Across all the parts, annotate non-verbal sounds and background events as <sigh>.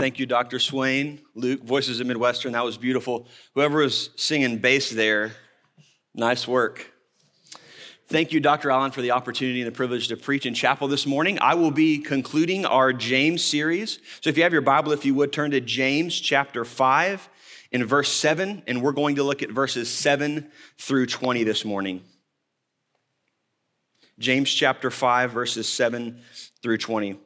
Thank you, Dr. Swain. Luke, Voices of Midwestern, that was beautiful. Whoever was singing bass there, nice work. Thank you, Dr. Allen, for the opportunity and the privilege to preach in chapel this morning. I will be concluding our James series. So if you have your Bible, if you would turn to James chapter 5 in verse 7, and we're going to look at verses 7 through 20 this morning. James chapter 5, verses 7 through 20.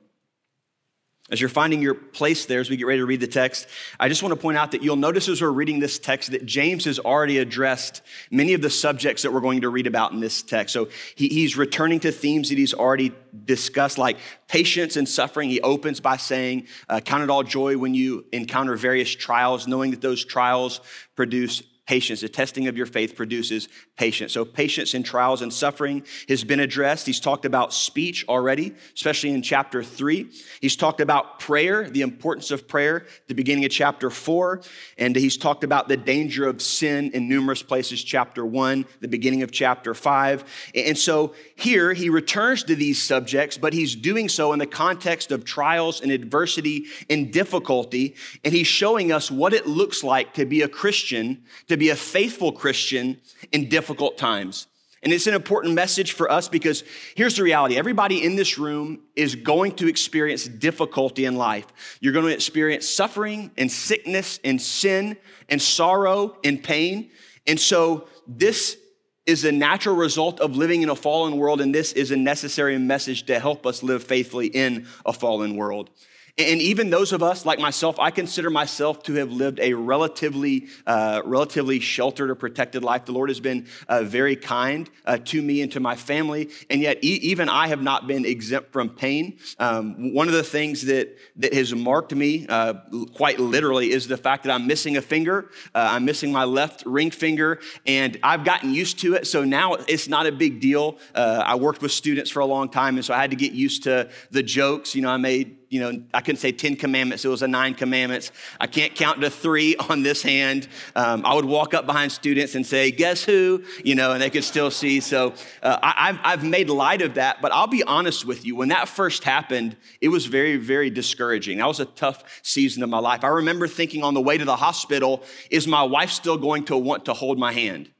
As you're finding your place there as we get ready to read the text, I just want to point out that you'll notice as we're reading this text that James has already addressed many of the subjects that we're going to read about in this text. So he, he's returning to themes that he's already discussed, like patience and suffering. He opens by saying, uh, Count it all joy when you encounter various trials, knowing that those trials produce patience. The testing of your faith produces patience. So, patience in trials and suffering has been addressed. He's talked about speech already, especially in chapter three. He's talked about prayer, the importance of prayer, the beginning of chapter four. And he's talked about the danger of sin in numerous places, chapter one, the beginning of chapter five. And so, here he returns to these subjects, but he's doing so in the context of trials and adversity and difficulty. And he's showing us what it looks like to be a Christian, to to be a faithful Christian in difficult times. And it's an important message for us because here's the reality everybody in this room is going to experience difficulty in life. You're going to experience suffering and sickness and sin and sorrow and pain. And so, this is a natural result of living in a fallen world, and this is a necessary message to help us live faithfully in a fallen world. And even those of us, like myself, I consider myself to have lived a relatively, uh, relatively sheltered or protected life. The Lord has been uh, very kind uh, to me and to my family, and yet e- even I have not been exempt from pain. Um, one of the things that, that has marked me uh, quite literally is the fact that I'm missing a finger. Uh, I'm missing my left ring finger, and I've gotten used to it, so now it's not a big deal. Uh, I worked with students for a long time, and so I had to get used to the jokes. You know, I made you know, I couldn't say 10 commandments, it was a nine commandments. I can't count to three <laughs> on this hand. Um, I would walk up behind students and say, Guess who? You know, and they could still see. So uh, I, I've made light of that, but I'll be honest with you. When that first happened, it was very, very discouraging. That was a tough season of my life. I remember thinking on the way to the hospital, is my wife still going to want to hold my hand?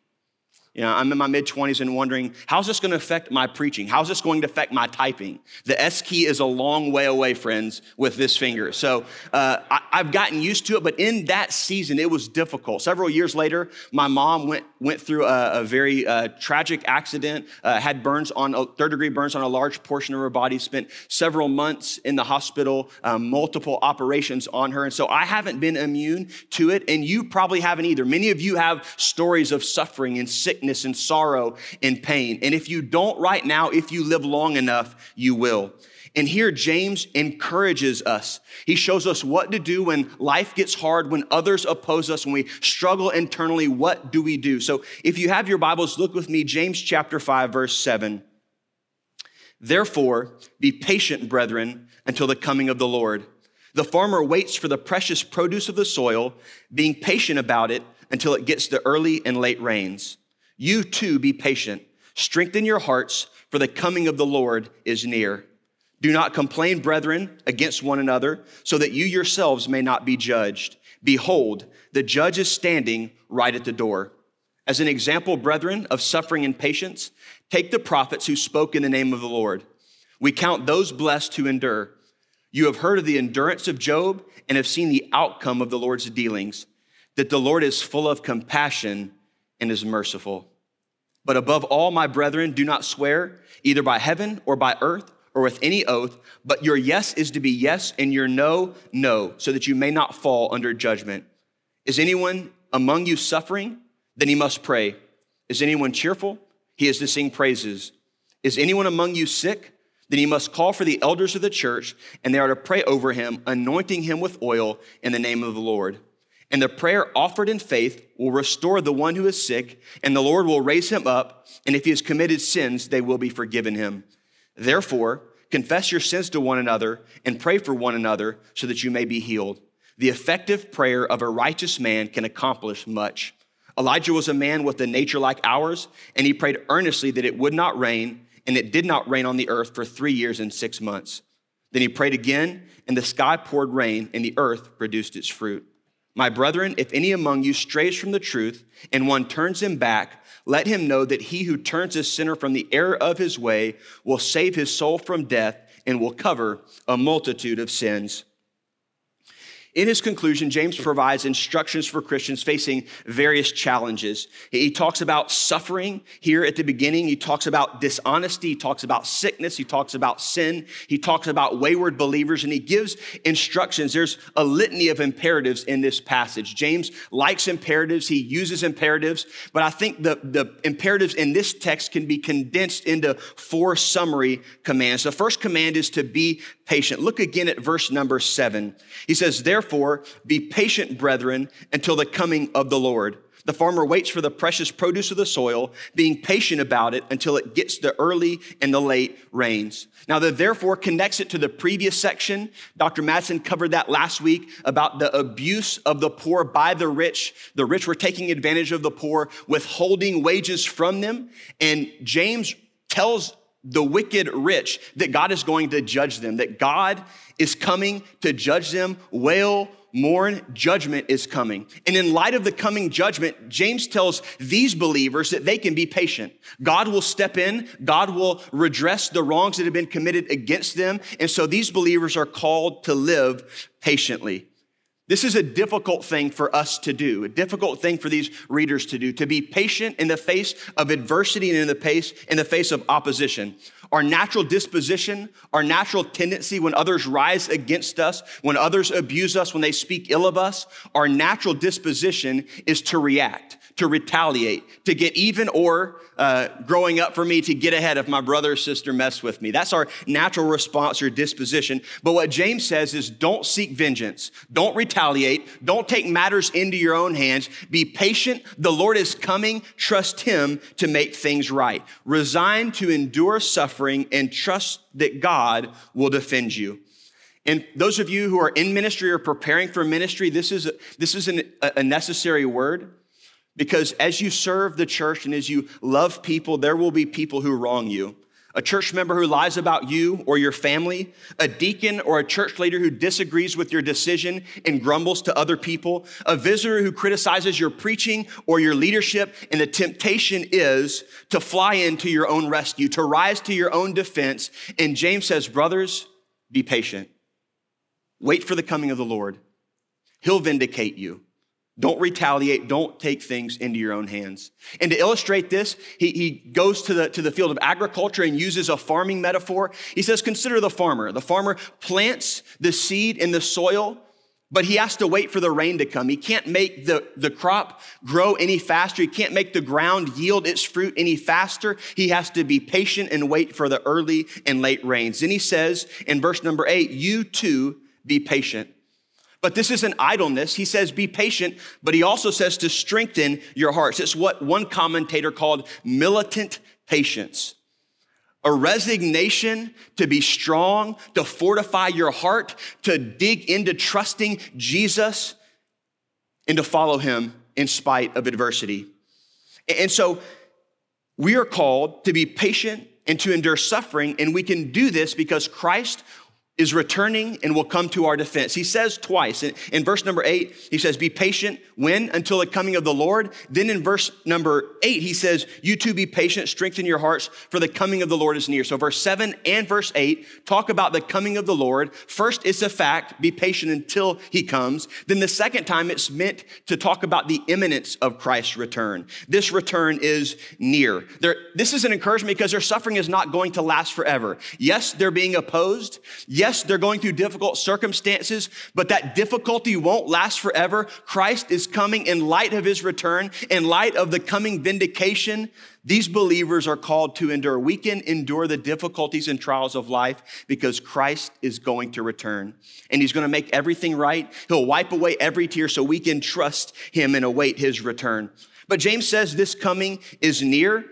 You know, I'm in my mid 20s and wondering, how's this going to affect my preaching? How's this going to affect my typing? The S key is a long way away, friends, with this finger. So uh, I, have gotten used to it, but in that season, it was difficult. Several years later, my mom went, went through a, a very uh, tragic accident, uh, had burns on, a third degree burns on a large portion of her body, spent several months in the hospital, um, multiple operations on her. And so I haven't been immune to it, and you probably haven't either. Many of you have stories of suffering and sickness and sorrow and pain. And if you don't right now, if you live long enough, you will. And here James encourages us. He shows us what to do when life gets hard, when others oppose us, when we struggle internally. What do we do? So if you have your Bibles, look with me, James chapter 5, verse 7. Therefore, be patient, brethren, until the coming of the Lord. The farmer waits for the precious produce of the soil, being patient about it until it gets the early and late rains. You too be patient. Strengthen your hearts, for the coming of the Lord is near. Do not complain, brethren, against one another, so that you yourselves may not be judged. Behold, the judge is standing right at the door. As an example, brethren, of suffering and patience, take the prophets who spoke in the name of the Lord. We count those blessed who endure. You have heard of the endurance of Job and have seen the outcome of the Lord's dealings, that the Lord is full of compassion and is merciful. But above all, my brethren, do not swear either by heaven or by earth or with any oath, but your yes is to be yes and your no, no, so that you may not fall under judgment. Is anyone among you suffering? Then he must pray. Is anyone cheerful? He is to sing praises. Is anyone among you sick? Then he must call for the elders of the church, and they are to pray over him, anointing him with oil in the name of the Lord. And the prayer offered in faith will restore the one who is sick, and the Lord will raise him up. And if he has committed sins, they will be forgiven him. Therefore, confess your sins to one another and pray for one another so that you may be healed. The effective prayer of a righteous man can accomplish much. Elijah was a man with a nature like ours, and he prayed earnestly that it would not rain, and it did not rain on the earth for three years and six months. Then he prayed again, and the sky poured rain, and the earth produced its fruit. My brethren, if any among you strays from the truth, and one turns him back, let him know that he who turns a sinner from the error of his way will save his soul from death and will cover a multitude of sins. In his conclusion, James provides instructions for Christians facing various challenges. He talks about suffering here at the beginning. He talks about dishonesty. He talks about sickness. He talks about sin. He talks about wayward believers and he gives instructions. There's a litany of imperatives in this passage. James likes imperatives. He uses imperatives, but I think the, the imperatives in this text can be condensed into four summary commands. The first command is to be patient. Look again at verse number seven. He says, Therefore, be patient, brethren, until the coming of the Lord. The farmer waits for the precious produce of the soil, being patient about it until it gets the early and the late rains. Now, the therefore connects it to the previous section. Dr. Madsen covered that last week about the abuse of the poor by the rich. The rich were taking advantage of the poor, withholding wages from them. And James tells the wicked rich, that God is going to judge them, that God is coming to judge them. Wail, mourn, judgment is coming. And in light of the coming judgment, James tells these believers that they can be patient. God will step in, God will redress the wrongs that have been committed against them. And so these believers are called to live patiently. This is a difficult thing for us to do, a difficult thing for these readers to do, to be patient in the face of adversity and in the face, in the face of opposition. Our natural disposition, our natural tendency when others rise against us, when others abuse us, when they speak ill of us, our natural disposition is to react to retaliate, to get even, or uh, growing up for me to get ahead if my brother or sister mess with me. That's our natural response or disposition. But what James says is don't seek vengeance, don't retaliate, don't take matters into your own hands. Be patient. The Lord is coming. Trust Him to make things right. Resign to endure suffering and trust that God will defend you. And those of you who are in ministry or preparing for ministry, this is, a, this is an, a necessary word. Because as you serve the church and as you love people, there will be people who wrong you. A church member who lies about you or your family, a deacon or a church leader who disagrees with your decision and grumbles to other people, a visitor who criticizes your preaching or your leadership, and the temptation is to fly into your own rescue, to rise to your own defense. And James says, Brothers, be patient. Wait for the coming of the Lord. He'll vindicate you. Don't retaliate. Don't take things into your own hands. And to illustrate this, he, he goes to the, to the field of agriculture and uses a farming metaphor. He says, Consider the farmer. The farmer plants the seed in the soil, but he has to wait for the rain to come. He can't make the, the crop grow any faster. He can't make the ground yield its fruit any faster. He has to be patient and wait for the early and late rains. Then he says in verse number eight, You too be patient. But this isn't idleness. He says, be patient, but he also says to strengthen your hearts. It's what one commentator called militant patience. A resignation to be strong, to fortify your heart, to dig into trusting Jesus, and to follow him in spite of adversity. And so we are called to be patient and to endure suffering, and we can do this because Christ is returning and will come to our defense. He says twice. In, in, verse number eight, he says, Be patient when? Until the coming of the Lord. Then in verse number eight, he says, You too be patient, strengthen your hearts, for the coming of the Lord is near. So verse seven and verse eight talk about the coming of the Lord. First, it's a fact, be patient until he comes. Then the second time, it's meant to talk about the imminence of Christ's return. This return is near. There, this is an encouragement because their suffering is not going to last forever. Yes, they're being opposed. Yes, Yes, they're going through difficult circumstances, but that difficulty won't last forever. Christ is coming in light of his return, in light of the coming vindication. These believers are called to endure. We can endure the difficulties and trials of life because Christ is going to return and he's going to make everything right. He'll wipe away every tear so we can trust him and await his return. But James says this coming is near.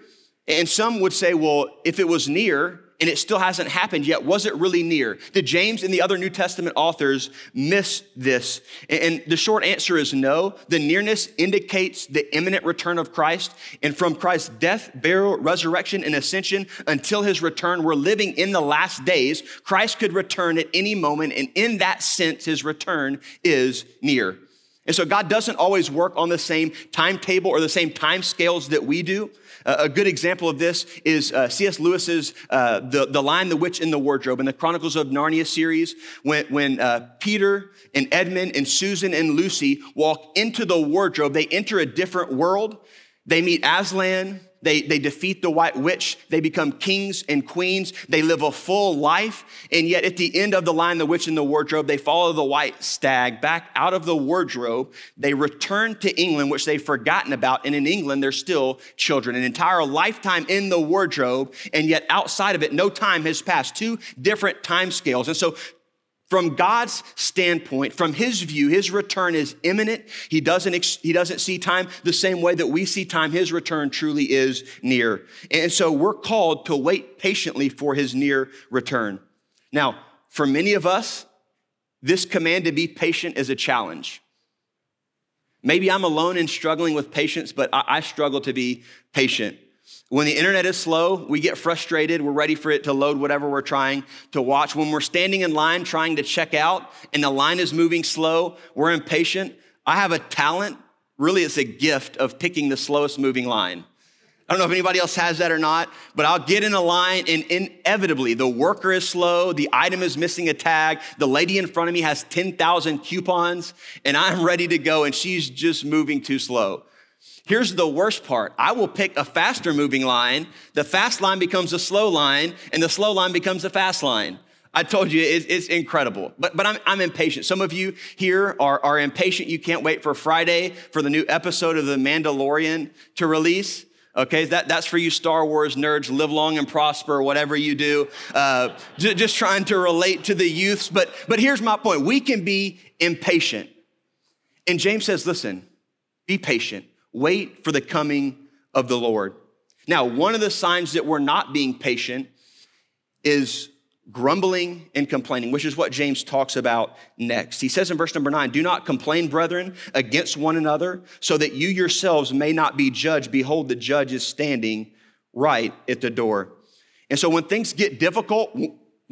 And some would say, well, if it was near, and it still hasn't happened yet. Was it really near? Did James and the other New Testament authors miss this? And the short answer is no. The nearness indicates the imminent return of Christ. And from Christ's death, burial, resurrection, and ascension until his return, we're living in the last days. Christ could return at any moment. And in that sense, his return is near. And so God doesn't always work on the same timetable or the same time scales that we do. Uh, a good example of this is uh, C.S. Lewis's uh, the, the Lion, the Witch, and the Wardrobe in the Chronicles of Narnia series. When, when uh, Peter and Edmund and Susan and Lucy walk into the wardrobe, they enter a different world. They meet Aslan, they, they defeat the white witch. They become kings and queens. They live a full life. And yet, at the end of the line, the witch, in the wardrobe, they follow the white stag back out of the wardrobe. They return to England, which they've forgotten about. And in England, they're still children. An entire lifetime in the wardrobe. And yet, outside of it, no time has passed. Two different time scales. And so, from God's standpoint, from his view, his return is imminent. He doesn't, he doesn't see time the same way that we see time. His return truly is near. And so we're called to wait patiently for his near return. Now, for many of us, this command to be patient is a challenge. Maybe I'm alone in struggling with patience, but I, I struggle to be patient. When the internet is slow, we get frustrated. We're ready for it to load whatever we're trying to watch. When we're standing in line trying to check out and the line is moving slow, we're impatient. I have a talent, really, it's a gift of picking the slowest moving line. I don't know if anybody else has that or not, but I'll get in a line and inevitably the worker is slow, the item is missing a tag, the lady in front of me has 10,000 coupons, and I'm ready to go and she's just moving too slow. Here's the worst part. I will pick a faster moving line. The fast line becomes a slow line, and the slow line becomes a fast line. I told you it's, it's incredible, but, but I'm, I'm impatient. Some of you here are, are impatient. You can't wait for Friday for the new episode of The Mandalorian to release. Okay, that, that's for you Star Wars nerds. Live long and prosper, whatever you do. Uh, just trying to relate to the youths. But, but here's my point we can be impatient. And James says, listen, be patient. Wait for the coming of the Lord. Now, one of the signs that we're not being patient is grumbling and complaining, which is what James talks about next. He says in verse number nine, Do not complain, brethren, against one another, so that you yourselves may not be judged. Behold, the judge is standing right at the door. And so when things get difficult,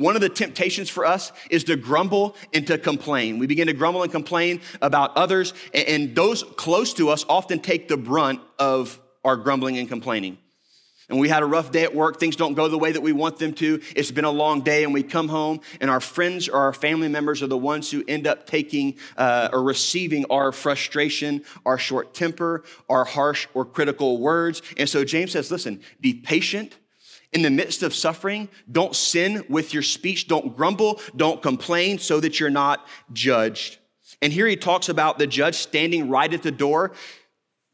one of the temptations for us is to grumble and to complain. We begin to grumble and complain about others, and those close to us often take the brunt of our grumbling and complaining. And we had a rough day at work, things don't go the way that we want them to. It's been a long day, and we come home, and our friends or our family members are the ones who end up taking uh, or receiving our frustration, our short temper, our harsh or critical words. And so James says, listen, be patient in the midst of suffering, don't sin with your speech. Don't grumble. Don't complain so that you're not judged. And here he talks about the judge standing right at the door.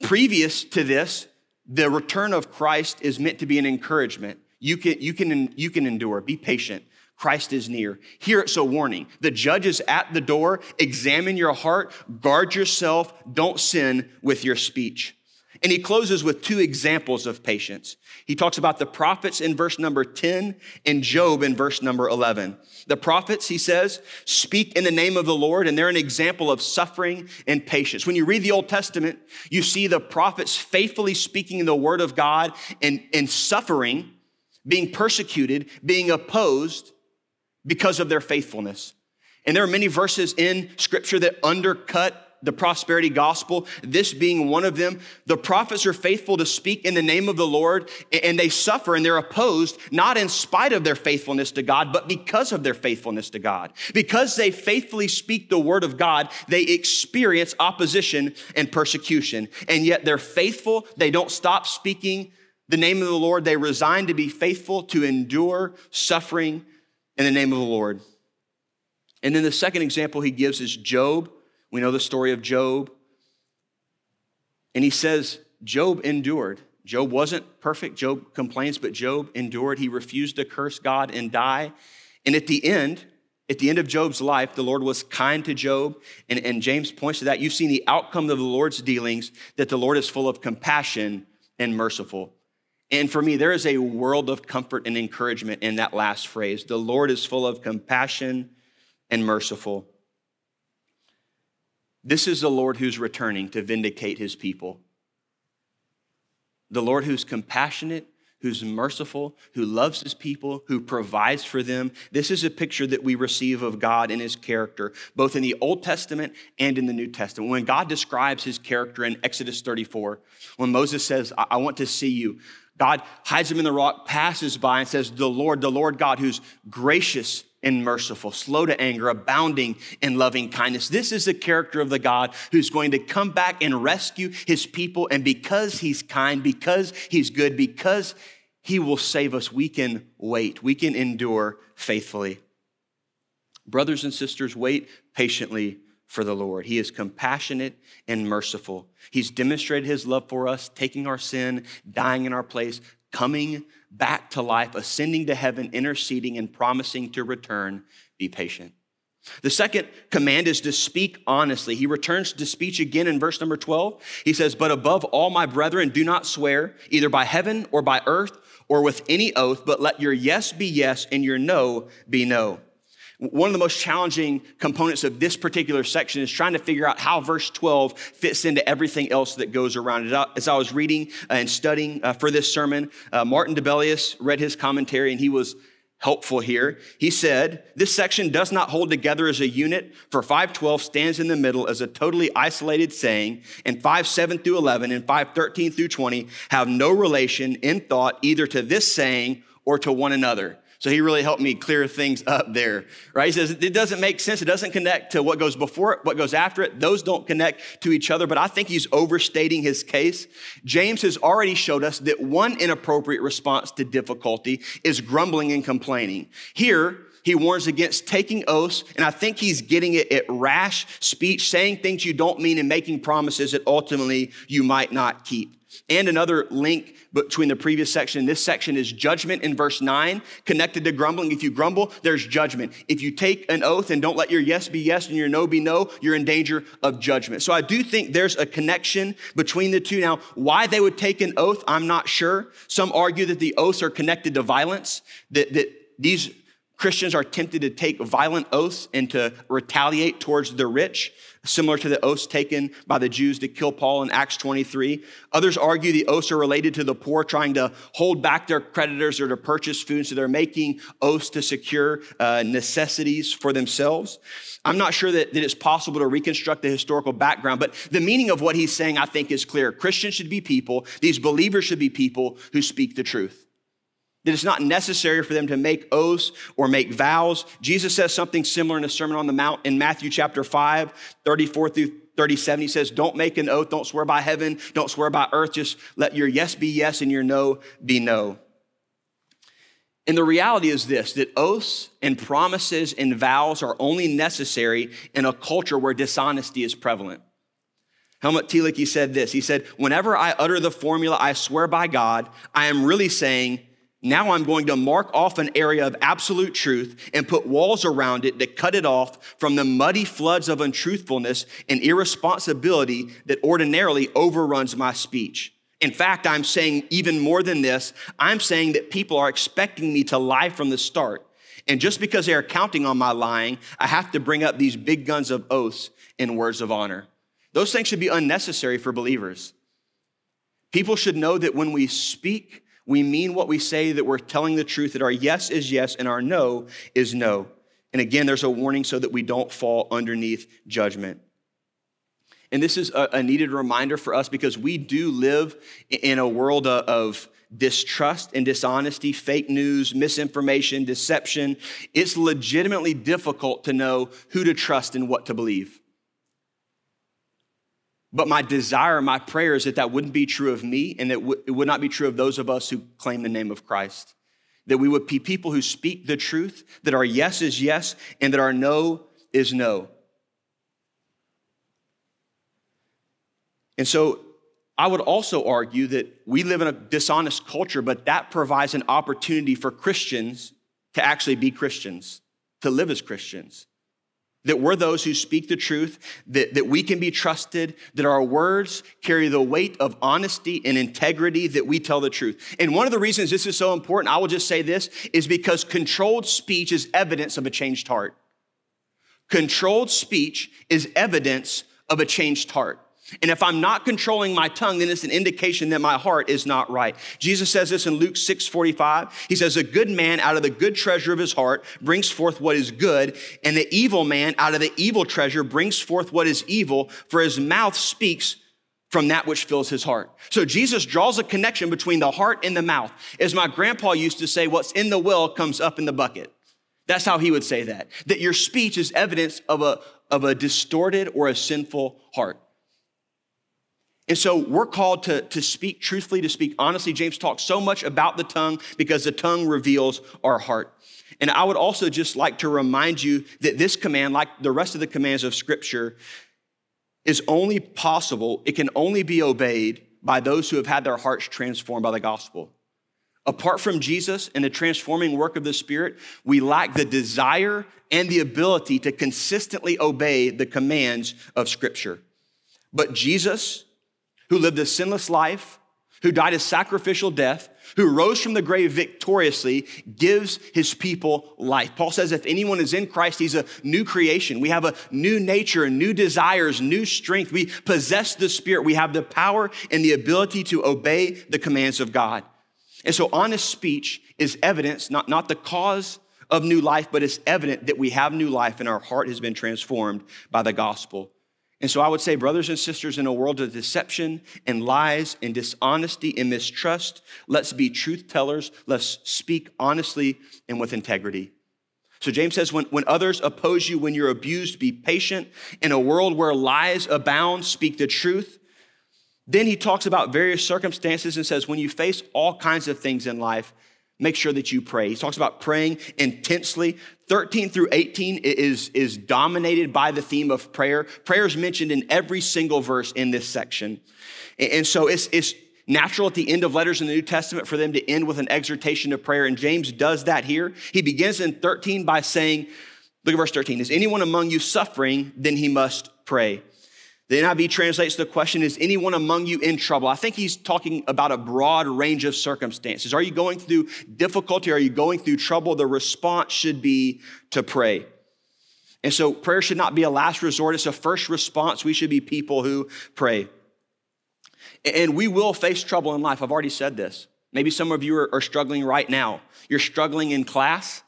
Previous to this, the return of Christ is meant to be an encouragement. You can, you can, you can endure. Be patient. Christ is near. Here it's a warning. The judge is at the door. Examine your heart. Guard yourself. Don't sin with your speech. And he closes with two examples of patience. He talks about the prophets in verse number 10 and Job in verse number 11. The prophets, he says, speak in the name of the Lord, and they're an example of suffering and patience. When you read the Old Testament, you see the prophets faithfully speaking the word of God and, and suffering, being persecuted, being opposed because of their faithfulness. And there are many verses in scripture that undercut the prosperity gospel, this being one of them. The prophets are faithful to speak in the name of the Lord, and they suffer and they're opposed, not in spite of their faithfulness to God, but because of their faithfulness to God. Because they faithfully speak the word of God, they experience opposition and persecution. And yet they're faithful, they don't stop speaking the name of the Lord, they resign to be faithful to endure suffering in the name of the Lord. And then the second example he gives is Job. We know the story of Job. And he says, Job endured. Job wasn't perfect. Job complains, but Job endured. He refused to curse God and die. And at the end, at the end of Job's life, the Lord was kind to Job. And, and James points to that. You've seen the outcome of the Lord's dealings, that the Lord is full of compassion and merciful. And for me, there is a world of comfort and encouragement in that last phrase. The Lord is full of compassion and merciful. This is the Lord who's returning to vindicate his people. The Lord who's compassionate who's merciful, who loves his people, who provides for them. This is a picture that we receive of God and his character, both in the Old Testament and in the New Testament. When God describes his character in Exodus 34, when Moses says, I, want to see you, God hides him in the rock, passes by, and says, The Lord, the Lord God, who's gracious and merciful, slow to anger, abounding in loving kindness. This is the character of the God who's going to come back and rescue his people. And because he's kind, because he's good, because he will save us, we can wait, we can endure faithfully. Brothers and sisters, wait patiently for the Lord. He is compassionate and merciful. He's demonstrated his love for us, taking our sin, dying in our place, coming back to life, ascending to heaven, interceding, and promising to return. Be patient. The second command is to speak honestly. He returns to speech again in verse number 12. He says, But above all, my brethren, do not swear, either by heaven or by earth or with any oath, but let your yes be yes and your no be no. One of the most challenging components of this particular section is trying to figure out how verse 12 fits into everything else that goes around it. As I was reading and studying uh, for this sermon, uh, Martin Dibelius read his commentary and he was helpful here. He said, This section does not hold together as a unit, for 512 stands in the middle as a totally isolated saying, and 5 7 through 11 and 513 through 20 have no relation in thought either to this saying or to one another. So he really helped me clear things up there, right? He says it doesn't make sense. It doesn't connect to what goes before it, what goes after it. Those don't connect to each other, but I think he's overstating his case. James has already showed us that one inappropriate response to difficulty is grumbling and complaining. Here, he warns against taking oaths, and I think he's getting it at rash speech, saying things you don't mean and making promises that ultimately you might not keep. And another link between the previous section and this section is judgment in verse 9, connected to grumbling. If you grumble, there's judgment. If you take an oath and don't let your yes be yes and your no be no, you're in danger of judgment. So I do think there's a connection between the two. Now, why they would take an oath, I'm not sure. Some argue that the oaths are connected to violence, that, that these Christians are tempted to take violent oaths and to retaliate towards the rich similar to the oaths taken by the Jews to kill Paul in Acts 23. Others argue the oaths are related to the poor trying to hold back their creditors or to purchase food, so they're making oaths to secure uh, necessities for themselves. I'm not sure that, that it's possible to reconstruct the historical background, but the meaning of what he's saying, I think, is clear. Christians should be people, these believers should be people who speak the truth that it's not necessary for them to make oaths or make vows. Jesus says something similar in the Sermon on the Mount in Matthew chapter 5, 34 through 37. He says, Don't make an oath, don't swear by heaven, don't swear by earth, just let your yes be yes and your no be no. And the reality is this that oaths and promises and vows are only necessary in a culture where dishonesty is prevalent. Helmut Thielicke said this. He said, Whenever I utter the formula, I swear by God, I am really saying, now I'm going to mark off an area of absolute truth and put walls around it that cut it off from the muddy floods of untruthfulness and irresponsibility that ordinarily overruns my speech. In fact, I'm saying even more than this. I'm saying that people are expecting me to lie from the start. And just because they are counting on my lying, I have to bring up these big guns of oaths and words of honor. Those things should be unnecessary for believers. People should know that when we speak we mean what we say, that we're telling the truth, that our yes is yes and our no is no. And again, there's a warning so that we don't fall underneath judgment. And this is a, needed reminder for us because we do live in a world of distrust and dishonesty, fake news, misinformation, deception. It's legitimately difficult to know who to trust and what to believe. But my desire, my prayer is that that wouldn't be true of me and that it would not be true of those of us who claim the name of Christ. That we would be people who speak the truth, that our yes is yes and that our no is no. And so I would also argue that we live in a dishonest culture, but that provides an opportunity for Christians to actually be Christians, to live as Christians. That we're those who speak the truth, that, that we can be trusted, that our words carry the weight of honesty and integrity, that we tell the truth. And one of the reasons this is so important, I will just say this, is because controlled speech is evidence of a changed heart. Controlled speech is evidence of a changed heart. And if I'm not controlling my tongue, then it's an indication that my heart is not right. Jesus says this in Luke 6 45. He says, A good man out of the good treasure of his heart brings forth what is good, and the evil man out of the evil treasure brings forth what is evil, for his mouth speaks from that which fills his heart. So Jesus draws a connection between the heart and the mouth. As my grandpa used to say, what's in the well comes up in the bucket. That's how he would say that. That your speech is evidence of a, of a distorted or a sinful heart. And so we're called to, to speak truthfully, to speak honestly. James talks so much about the tongue because the tongue reveals our heart. And I would also just like to remind you that this command, like the rest of the commands of Scripture, is only possible, it can only be obeyed by those who have had their hearts transformed by the gospel. Apart from Jesus and the transforming work of the Spirit, we lack the desire and the ability to consistently obey the commands of Scripture. But Jesus, who lived a sinless life, who died a sacrificial death, who rose from the grave victoriously, gives his people life. Paul says if anyone is in Christ, he's a new creation. We have a new nature, new desires, new strength. We possess the Spirit. We have the power and the ability to obey the commands of God. And so honest speech is evidence, not, not the cause of new life, but it's evident that we have new life and our heart has been transformed by the gospel. And so I would say, brothers and sisters, in a world of deception and lies and dishonesty and mistrust, let's be truth tellers. Let's speak honestly and with integrity. So James says, when, when others oppose you, when you're abused, be patient. In a world where lies abound, speak the truth. Then he talks about various circumstances and says, when you face all kinds of things in life, make sure that you pray. He talks about praying intensely. 13 through 18 is, is dominated by the theme of prayer. Prayer is mentioned in every single verse in this section. And so it's, it's natural at the end of letters in the New Testament for them to end with an exhortation of prayer. And James does that here. He begins in 13 by saying, look at verse 13, is anyone among you suffering? Then he must pray. The NIV translates the question, is anyone among you in trouble? I think he's talking about a broad range of circumstances. Are you going through difficulty? Are you going through trouble? The response should be to pray. And so prayer should not be a last resort, it's a first response. We should be people who pray. And we will face trouble in life. I've already said this. Maybe some of you are, struggling right now. You're struggling in class,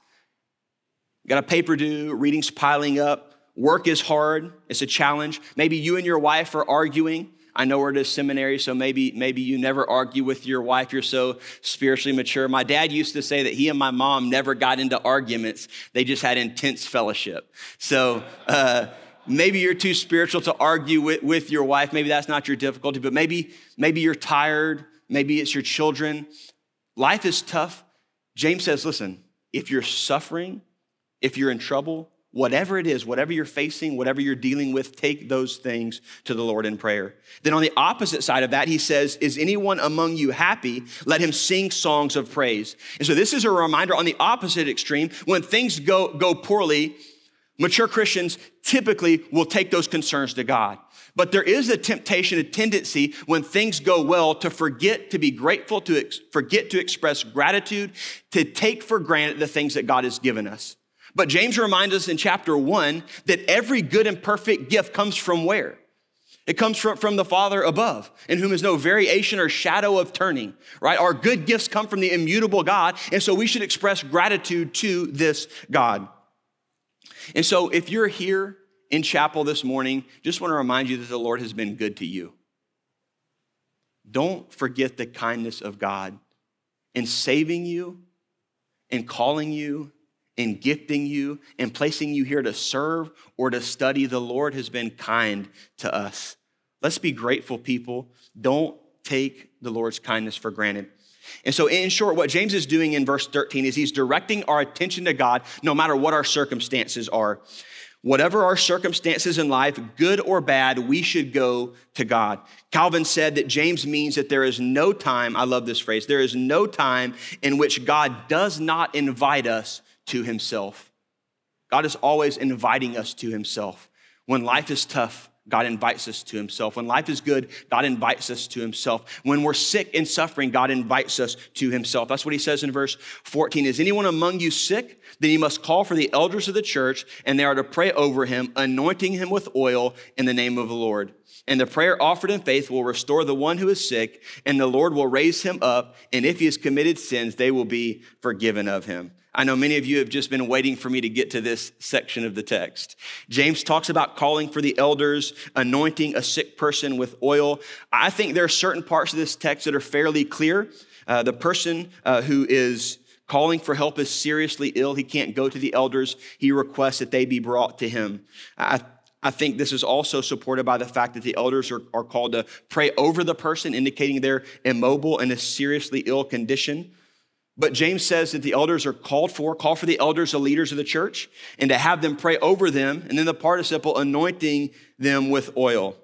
you got a paper due, reading's piling up, Work is hard, it's a challenge. Maybe you and your wife are arguing. I know we're at a seminary, so maybe, maybe you never argue with your wife. You're so spiritually mature. My dad used to say that he and my mom never got into arguments, they just had intense fellowship. So, uh, maybe you're too spiritual to argue with, with your wife. Maybe that's not your difficulty, but maybe, maybe you're tired. Maybe it's your children. Life is tough. James says, listen, if you're suffering, if you're in trouble, Whatever it is, whatever you're facing, whatever you're dealing with, take those things to the Lord in prayer. Then on the opposite side of that, he says, Is anyone among you happy? Let him sing songs of praise. And so this is a reminder on the opposite extreme. When things go, go poorly, mature Christians typically will take those concerns to God. But there is a temptation, a tendency when things go well to forget to be grateful, to ex- forget to express gratitude, to take for granted the things that God has given us. But James reminds us in chapter one that every good and perfect gift comes from where? It comes from, from the Father above, in whom is no variation or shadow of turning, right? Our good gifts come from the immutable God, and so we should express gratitude to this God. And so if you're here in chapel this morning, just want to remind you that the Lord has been good to you. Don't forget the kindness of God in saving you, in calling you, in gifting you and placing you here to serve or to study, the Lord has been kind to us. Let's be grateful, people. Don't take the Lord's kindness for granted. And so, in short, what James is doing in verse 13 is he's directing our attention to God no matter what our circumstances are. Whatever our circumstances in life, good or bad, we should go to God. Calvin said that James means that there is no time, I love this phrase, there is no time in which God does not invite us to himself. God is always inviting us to himself. When life is tough, God invites us to himself. When life is good, God invites us to himself. When we're sick and suffering, God invites us to himself. That's what he says in verse 14. Is anyone among you sick? Then he must call for the elders of the church, and they are to pray over him, anointing him with oil in the name of the Lord. And the prayer offered in faith will restore the one who is sick, and the Lord will raise him up. And if he has committed sins, they will be forgiven of him. I know many of you have just been waiting for me to get to this section of the text. James talks about calling for the elders, anointing a sick person with oil. I think there are certain parts of this text that are fairly clear. Uh, the person uh, who is calling for help is seriously ill. He can't go to the elders. He requests that they be brought to him. I, I think this is also supported by the fact that the elders are, are called to pray over the person, indicating they're immobile in a seriously ill condition. But James says that the elders are called for, call for the elders, the leaders of the church, and to have them pray over them, and then the participle anointing them with oil.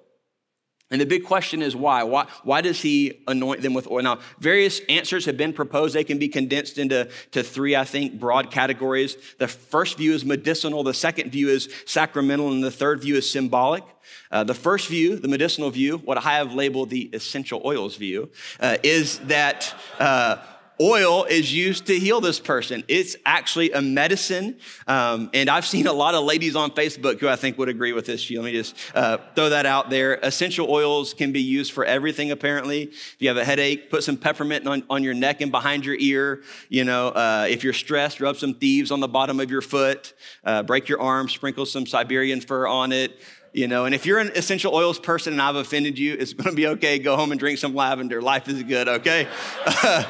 And the big question is why? Why, why does he anoint them with oil? Now, various answers have been proposed. They can be condensed into to three, I think, broad categories. The first view is medicinal, the second view is sacramental, and the third view is symbolic. Uh, the first view, the medicinal view, what I have labeled the essential oils view, uh, is that uh, oil is used to heal this person. It's actually a medicine. Um, and I've seen a lot of ladies on Facebook who I think would agree with this. Let me just uh, throw that out there. Essential oils can be used for everything, apparently. If you have a headache, put some peppermint on, on your neck and behind your ear. You know, uh, if you're stressed, rub some thieves on the bottom of your foot, uh, break your arm, sprinkle some Siberian fir on it you know and if you're an essential oils person and i've offended you it's going to be okay go home and drink some lavender life is good okay <laughs>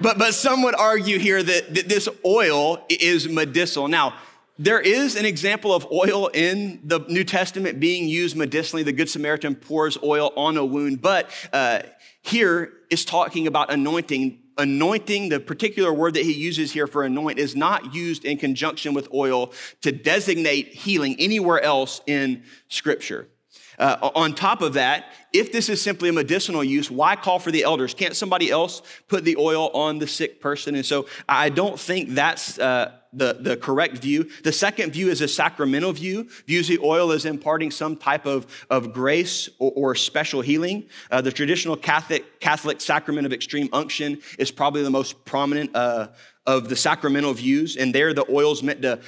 But, but some would argue here that, that this oil is medicinal. Now, there is an example of oil in the New Testament being used medicinally. The Good Samaritan pours oil on a wound, but uh, here is talking about anointing. Anointing, the particular word that he uses here for anoint, is not used in conjunction with oil to designate healing anywhere else in Scripture. Uh, on top of that, if this is simply a medicinal use, why call for the elders? Can't somebody else put the oil on the sick person? And so I don't think that's uh, the, the correct view. The second view is a sacramental view, views the oil as imparting some type of, of grace or, or special healing. Uh, the traditional Catholic, Catholic sacrament of extreme unction is probably the most prominent uh, of the sacramental views. And there, the oil's meant to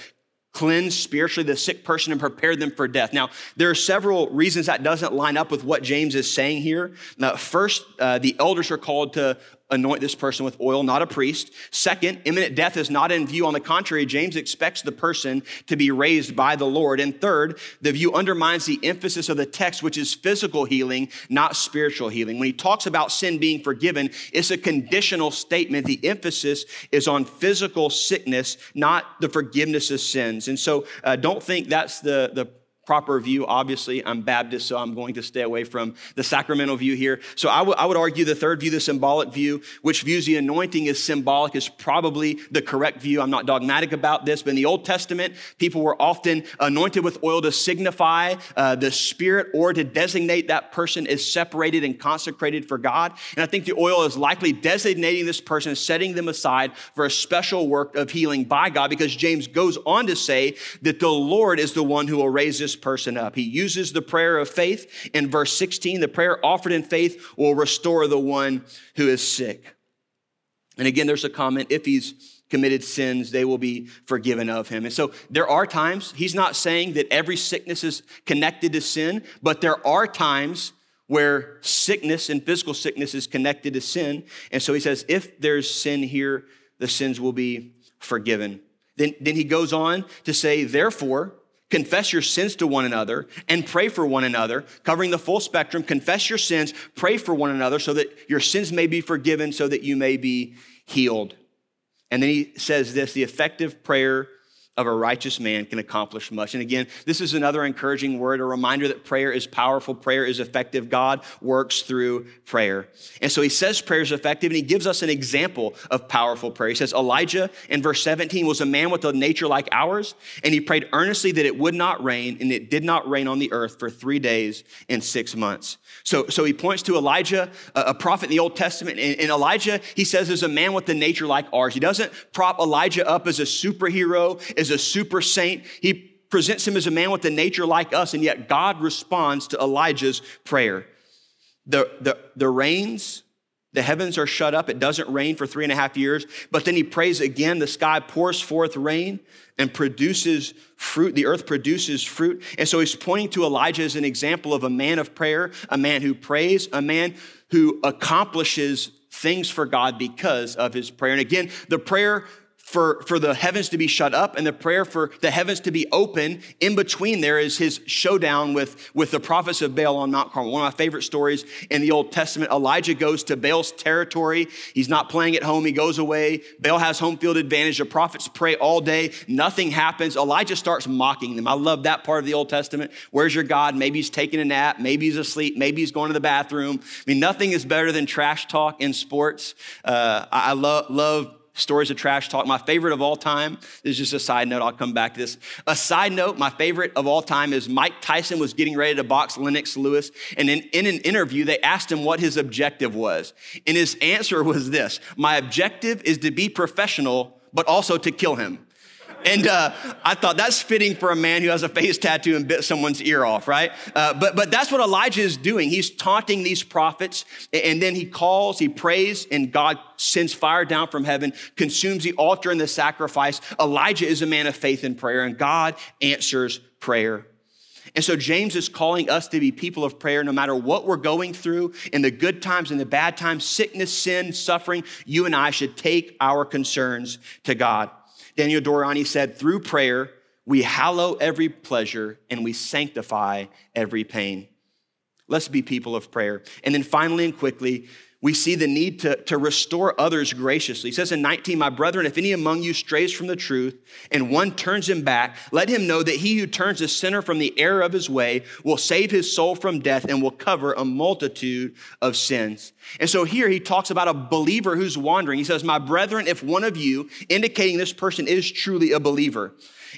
cleanse spiritually the sick person and prepare them for death. Now, there are several reasons that doesn't line up with what James is saying here. Now, first, uh, the elders are called to anoint this person with oil, not a priest. Second, imminent death is not in view. On the contrary, James expects the person to be raised by the Lord. And third, the view undermines the emphasis of the text, which is physical healing, not spiritual healing. When he talks about sin being forgiven, it's a conditional statement. The emphasis is on physical sickness, not the forgiveness of sins. And so uh, don't think that's the, the proper view. Obviously, I'm Baptist, so I'm going to stay away from the sacramental view here. So I, w- I would argue the third view, the symbolic view, which views the anointing as symbolic, is probably the correct view. I'm not dogmatic about this, but in the Old Testament, people were often anointed with oil to signify uh, the Spirit or to designate that person as separated and consecrated for God. And I think the oil is likely designating this person, setting them aside for a special work of healing by God, because James goes on to say that the Lord is the one who will raise this this person up. He uses the prayer of faith in verse 16. The prayer offered in faith will restore the one who is sick. And again, there's a comment if he's committed sins, they will be forgiven of him. And so there are times, he's not saying that every sickness is connected to sin, but there are times where sickness and physical sickness is connected to sin. And so he says, if there's sin here, the sins will be forgiven. Then, then he goes on to say, therefore, confess your sins to one another and pray for one another, covering the full spectrum. Confess your sins, pray for one another so that your sins may be forgiven, so that you may be healed. And then he says this the effective prayer of a righteous man can accomplish much. And again, this is another encouraging word, a reminder that prayer is powerful, prayer is effective. God works through prayer. And so he says prayer is effective, and he gives us an example of powerful prayer. He says, Elijah in verse 17 was a man with a nature like ours, and he prayed earnestly that it would not rain, and it did not rain on the earth for three days and six months. So, so he points to Elijah, a prophet in the Old Testament, and, and Elijah, he says, is a man with a nature like ours. He doesn't prop Elijah up as a superhero, as a super saint. He presents him as a man with a nature like us, and yet God responds to Elijah's prayer. The, the, the rains, the heavens are shut up. It doesn't rain for three and a half years. But then he prays again. The sky pours forth rain and produces fruit. The earth produces fruit. And so he's pointing to Elijah as an example of a man of prayer, a man who prays, a man who accomplishes things for God because of his prayer. And again, the prayer for, for the heavens to be shut up and the prayer for the heavens to be open. In between there is his showdown with, with the prophets of Baal on Mount Carmel. One of my favorite stories in the Old Testament. Elijah goes to Baal's territory. He's not playing at home. He goes away. Baal has home field advantage. The prophets pray all day. Nothing happens. Elijah starts mocking them. I love that part of the Old Testament. Where's your God? Maybe he's taking a nap. Maybe he's asleep. Maybe he's going to the bathroom. I mean, nothing is better than trash talk in sports. Uh, I, I love, love stories of trash talk. My favorite of all time, is just a side note, I'll come back to this. A side note, my favorite of all time is Mike Tyson was getting ready to box Lennox Lewis. And in, in an interview, they asked him what his objective was. And his answer was this My objective is to be professional, but also to kill him. And uh, I thought that's fitting for a man who has a face tattoo and bit someone's ear off, right? Uh, but, but that's what Elijah is doing. He's taunting these prophets, and then he calls, he prays, and God sends fire down from heaven, consumes the altar and the sacrifice. Elijah is a man of faith and prayer, and God answers prayer. And so James is calling us to be people of prayer no matter what we're going through in the good times and the bad times, sickness, sin, suffering. You and I should take our concerns to God. Daniel Doriani said, through prayer, we hallow every pleasure and we sanctify every pain. Let's be people of prayer. And then finally and quickly, we see the need to, to restore others graciously. He says in 19, My brethren, if any among you strays from the truth and one turns him back, let him know that he who turns a sinner from the error of his way will save his soul from death and will cover a multitude of sins. And so here he talks about a believer who's wandering. He says, My brethren, if one of you, indicating this person is truly a believer,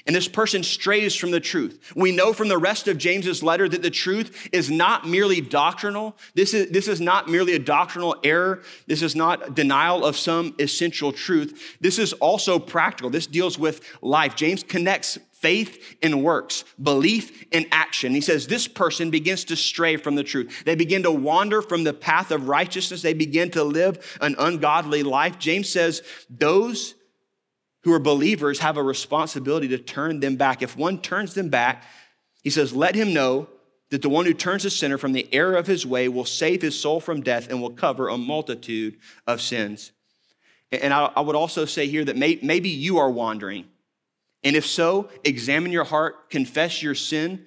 and this person strays from the truth. We know from the rest of James's letter that the truth is not merely doctrinal. This is, this is not merely a doctrinal error. This is not denial of some essential truth. This is also practical. This deals with life. James connects faith and works, belief and action. He says this person begins to stray from the truth. They begin to wander from the path of righteousness. They begin to live an ungodly life. James says those who are believers have a responsibility to turn them back. If one turns them back, he says, let him know that the one who turns a sinner from the error of his way will save his soul from death and will cover a multitude of sins. And I, would also say here that maybe you are wandering. And if so, examine your heart, confess your sin.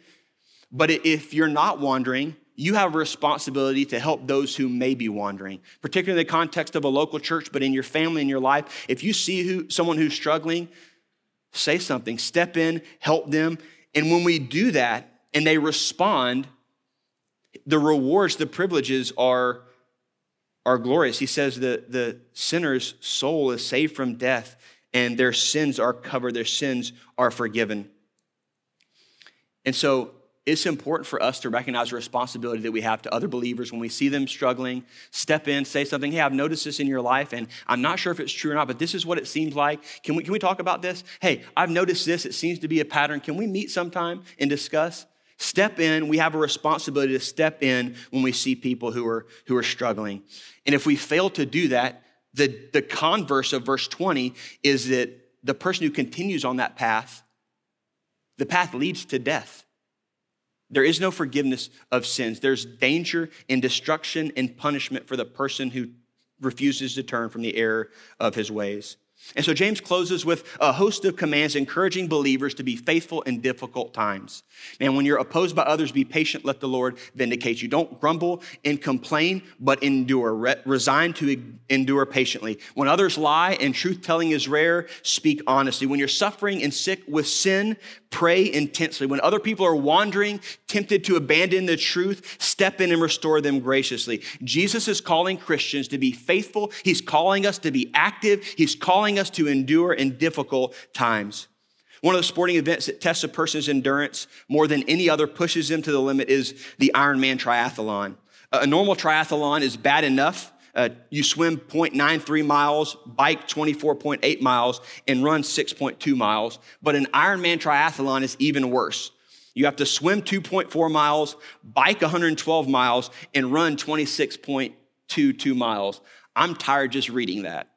But if you're not wandering, you have a responsibility to help those who may be wandering, particularly in the context of a local church, but in your family, in your life. If you see who, someone who's struggling, say something, step in, help them. And when we do that and they respond, the rewards, the privileges are, are glorious. He says that the sinner's soul is saved from death and their sins are covered, their sins are forgiven. And so it's important for us to recognize the responsibility that we have to other believers when we see them struggling. Step in, say something. Hey, I've noticed this in your life, and I'm not sure if it's true or not, but this is what it seems like. Can we, can we talk about this? Hey, I've noticed this. It seems to be a pattern. Can we meet sometime and discuss? Step in. We have a responsibility to step in when we see people who are, who are struggling. And if we fail to do that, the, the converse of verse 20 is that the person who continues on that path, the path leads to death. There is no forgiveness of sins. There's danger and destruction and punishment for the person who refuses to turn from the error of his ways. And so James closes with a host of commands encouraging believers to be faithful in difficult times. And when you're opposed by others, be patient, let the Lord vindicate you. Don't grumble and complain, but endure. Re- resign to endure patiently. When others lie and truth telling is rare, speak honestly. When you're suffering and sick with sin, pray intensely. When other people are wandering, tempted to abandon the truth, step in and restore them graciously. Jesus is calling Christians to be faithful. He's calling us to be active. He's calling us to endure in difficult times. One of the sporting events that tests a person's endurance more than any other, pushes them to the limit, is the Ironman triathlon. A normal triathlon is bad enough uh, you swim 0.93 miles, bike 24.8 miles, and run 6.2 miles. But an Ironman triathlon is even worse. You have to swim 2.4 miles, bike 112 miles, and run 26.22 miles. I'm tired just reading that.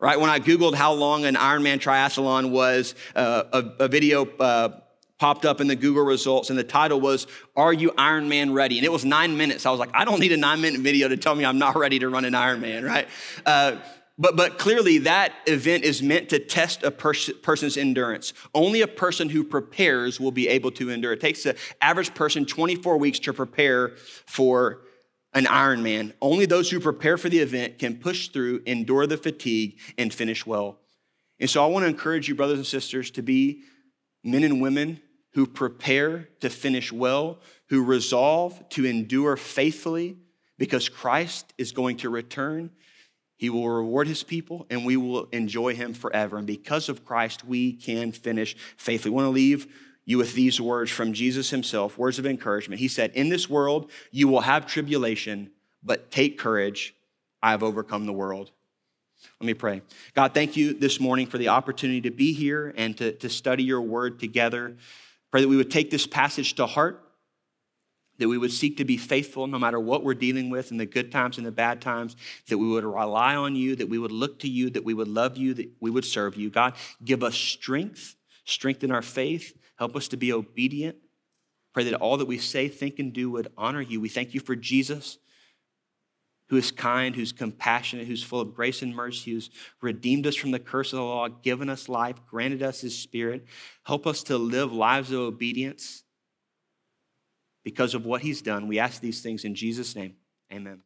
Right? When I Googled how long an Ironman triathlon was, uh, a, a, video uh, popped up in the Google results, and the title was, Are You Ironman Ready? And it was nine minutes. I was like, I don't need a nine minute video to tell me I'm not ready to run an Ironman, right? Uh, but, but clearly, that event is meant to test a pers- person's endurance. Only a person who prepares will be able to endure. It takes the average person 24 weeks to prepare for an Ironman. Only those who prepare for the event can push through, endure the fatigue, and finish well. And so I want to encourage you, brothers and sisters, to be men and women who prepare to finish well, who resolve to endure faithfully because Christ is going to return. He will reward his people and we will enjoy him forever. And because of Christ, we can finish faithfully. I want to leave you with these words from Jesus himself, words of encouragement. He said, In this world, you will have tribulation, but take courage. I have overcome the world. Let me pray. God, thank you this morning for the opportunity to be here and to, to study your word together. Pray that we would take this passage to heart, that we would seek to be faithful no matter what we're dealing with in the good times and the bad times, that we would rely on you, that we would look to you, that we would love you, that we would serve you. God, give us strength, strengthen our faith, help us to be obedient. Pray that all that we say, think, and do would honor you. We thank you for Jesus who is kind, who's compassionate, who's full of grace and mercy, who's redeemed us from the curse of the law, given us life, granted us his spirit. Help us to live lives of obedience because of what he's done. We ask these things in Jesus' name. Amen.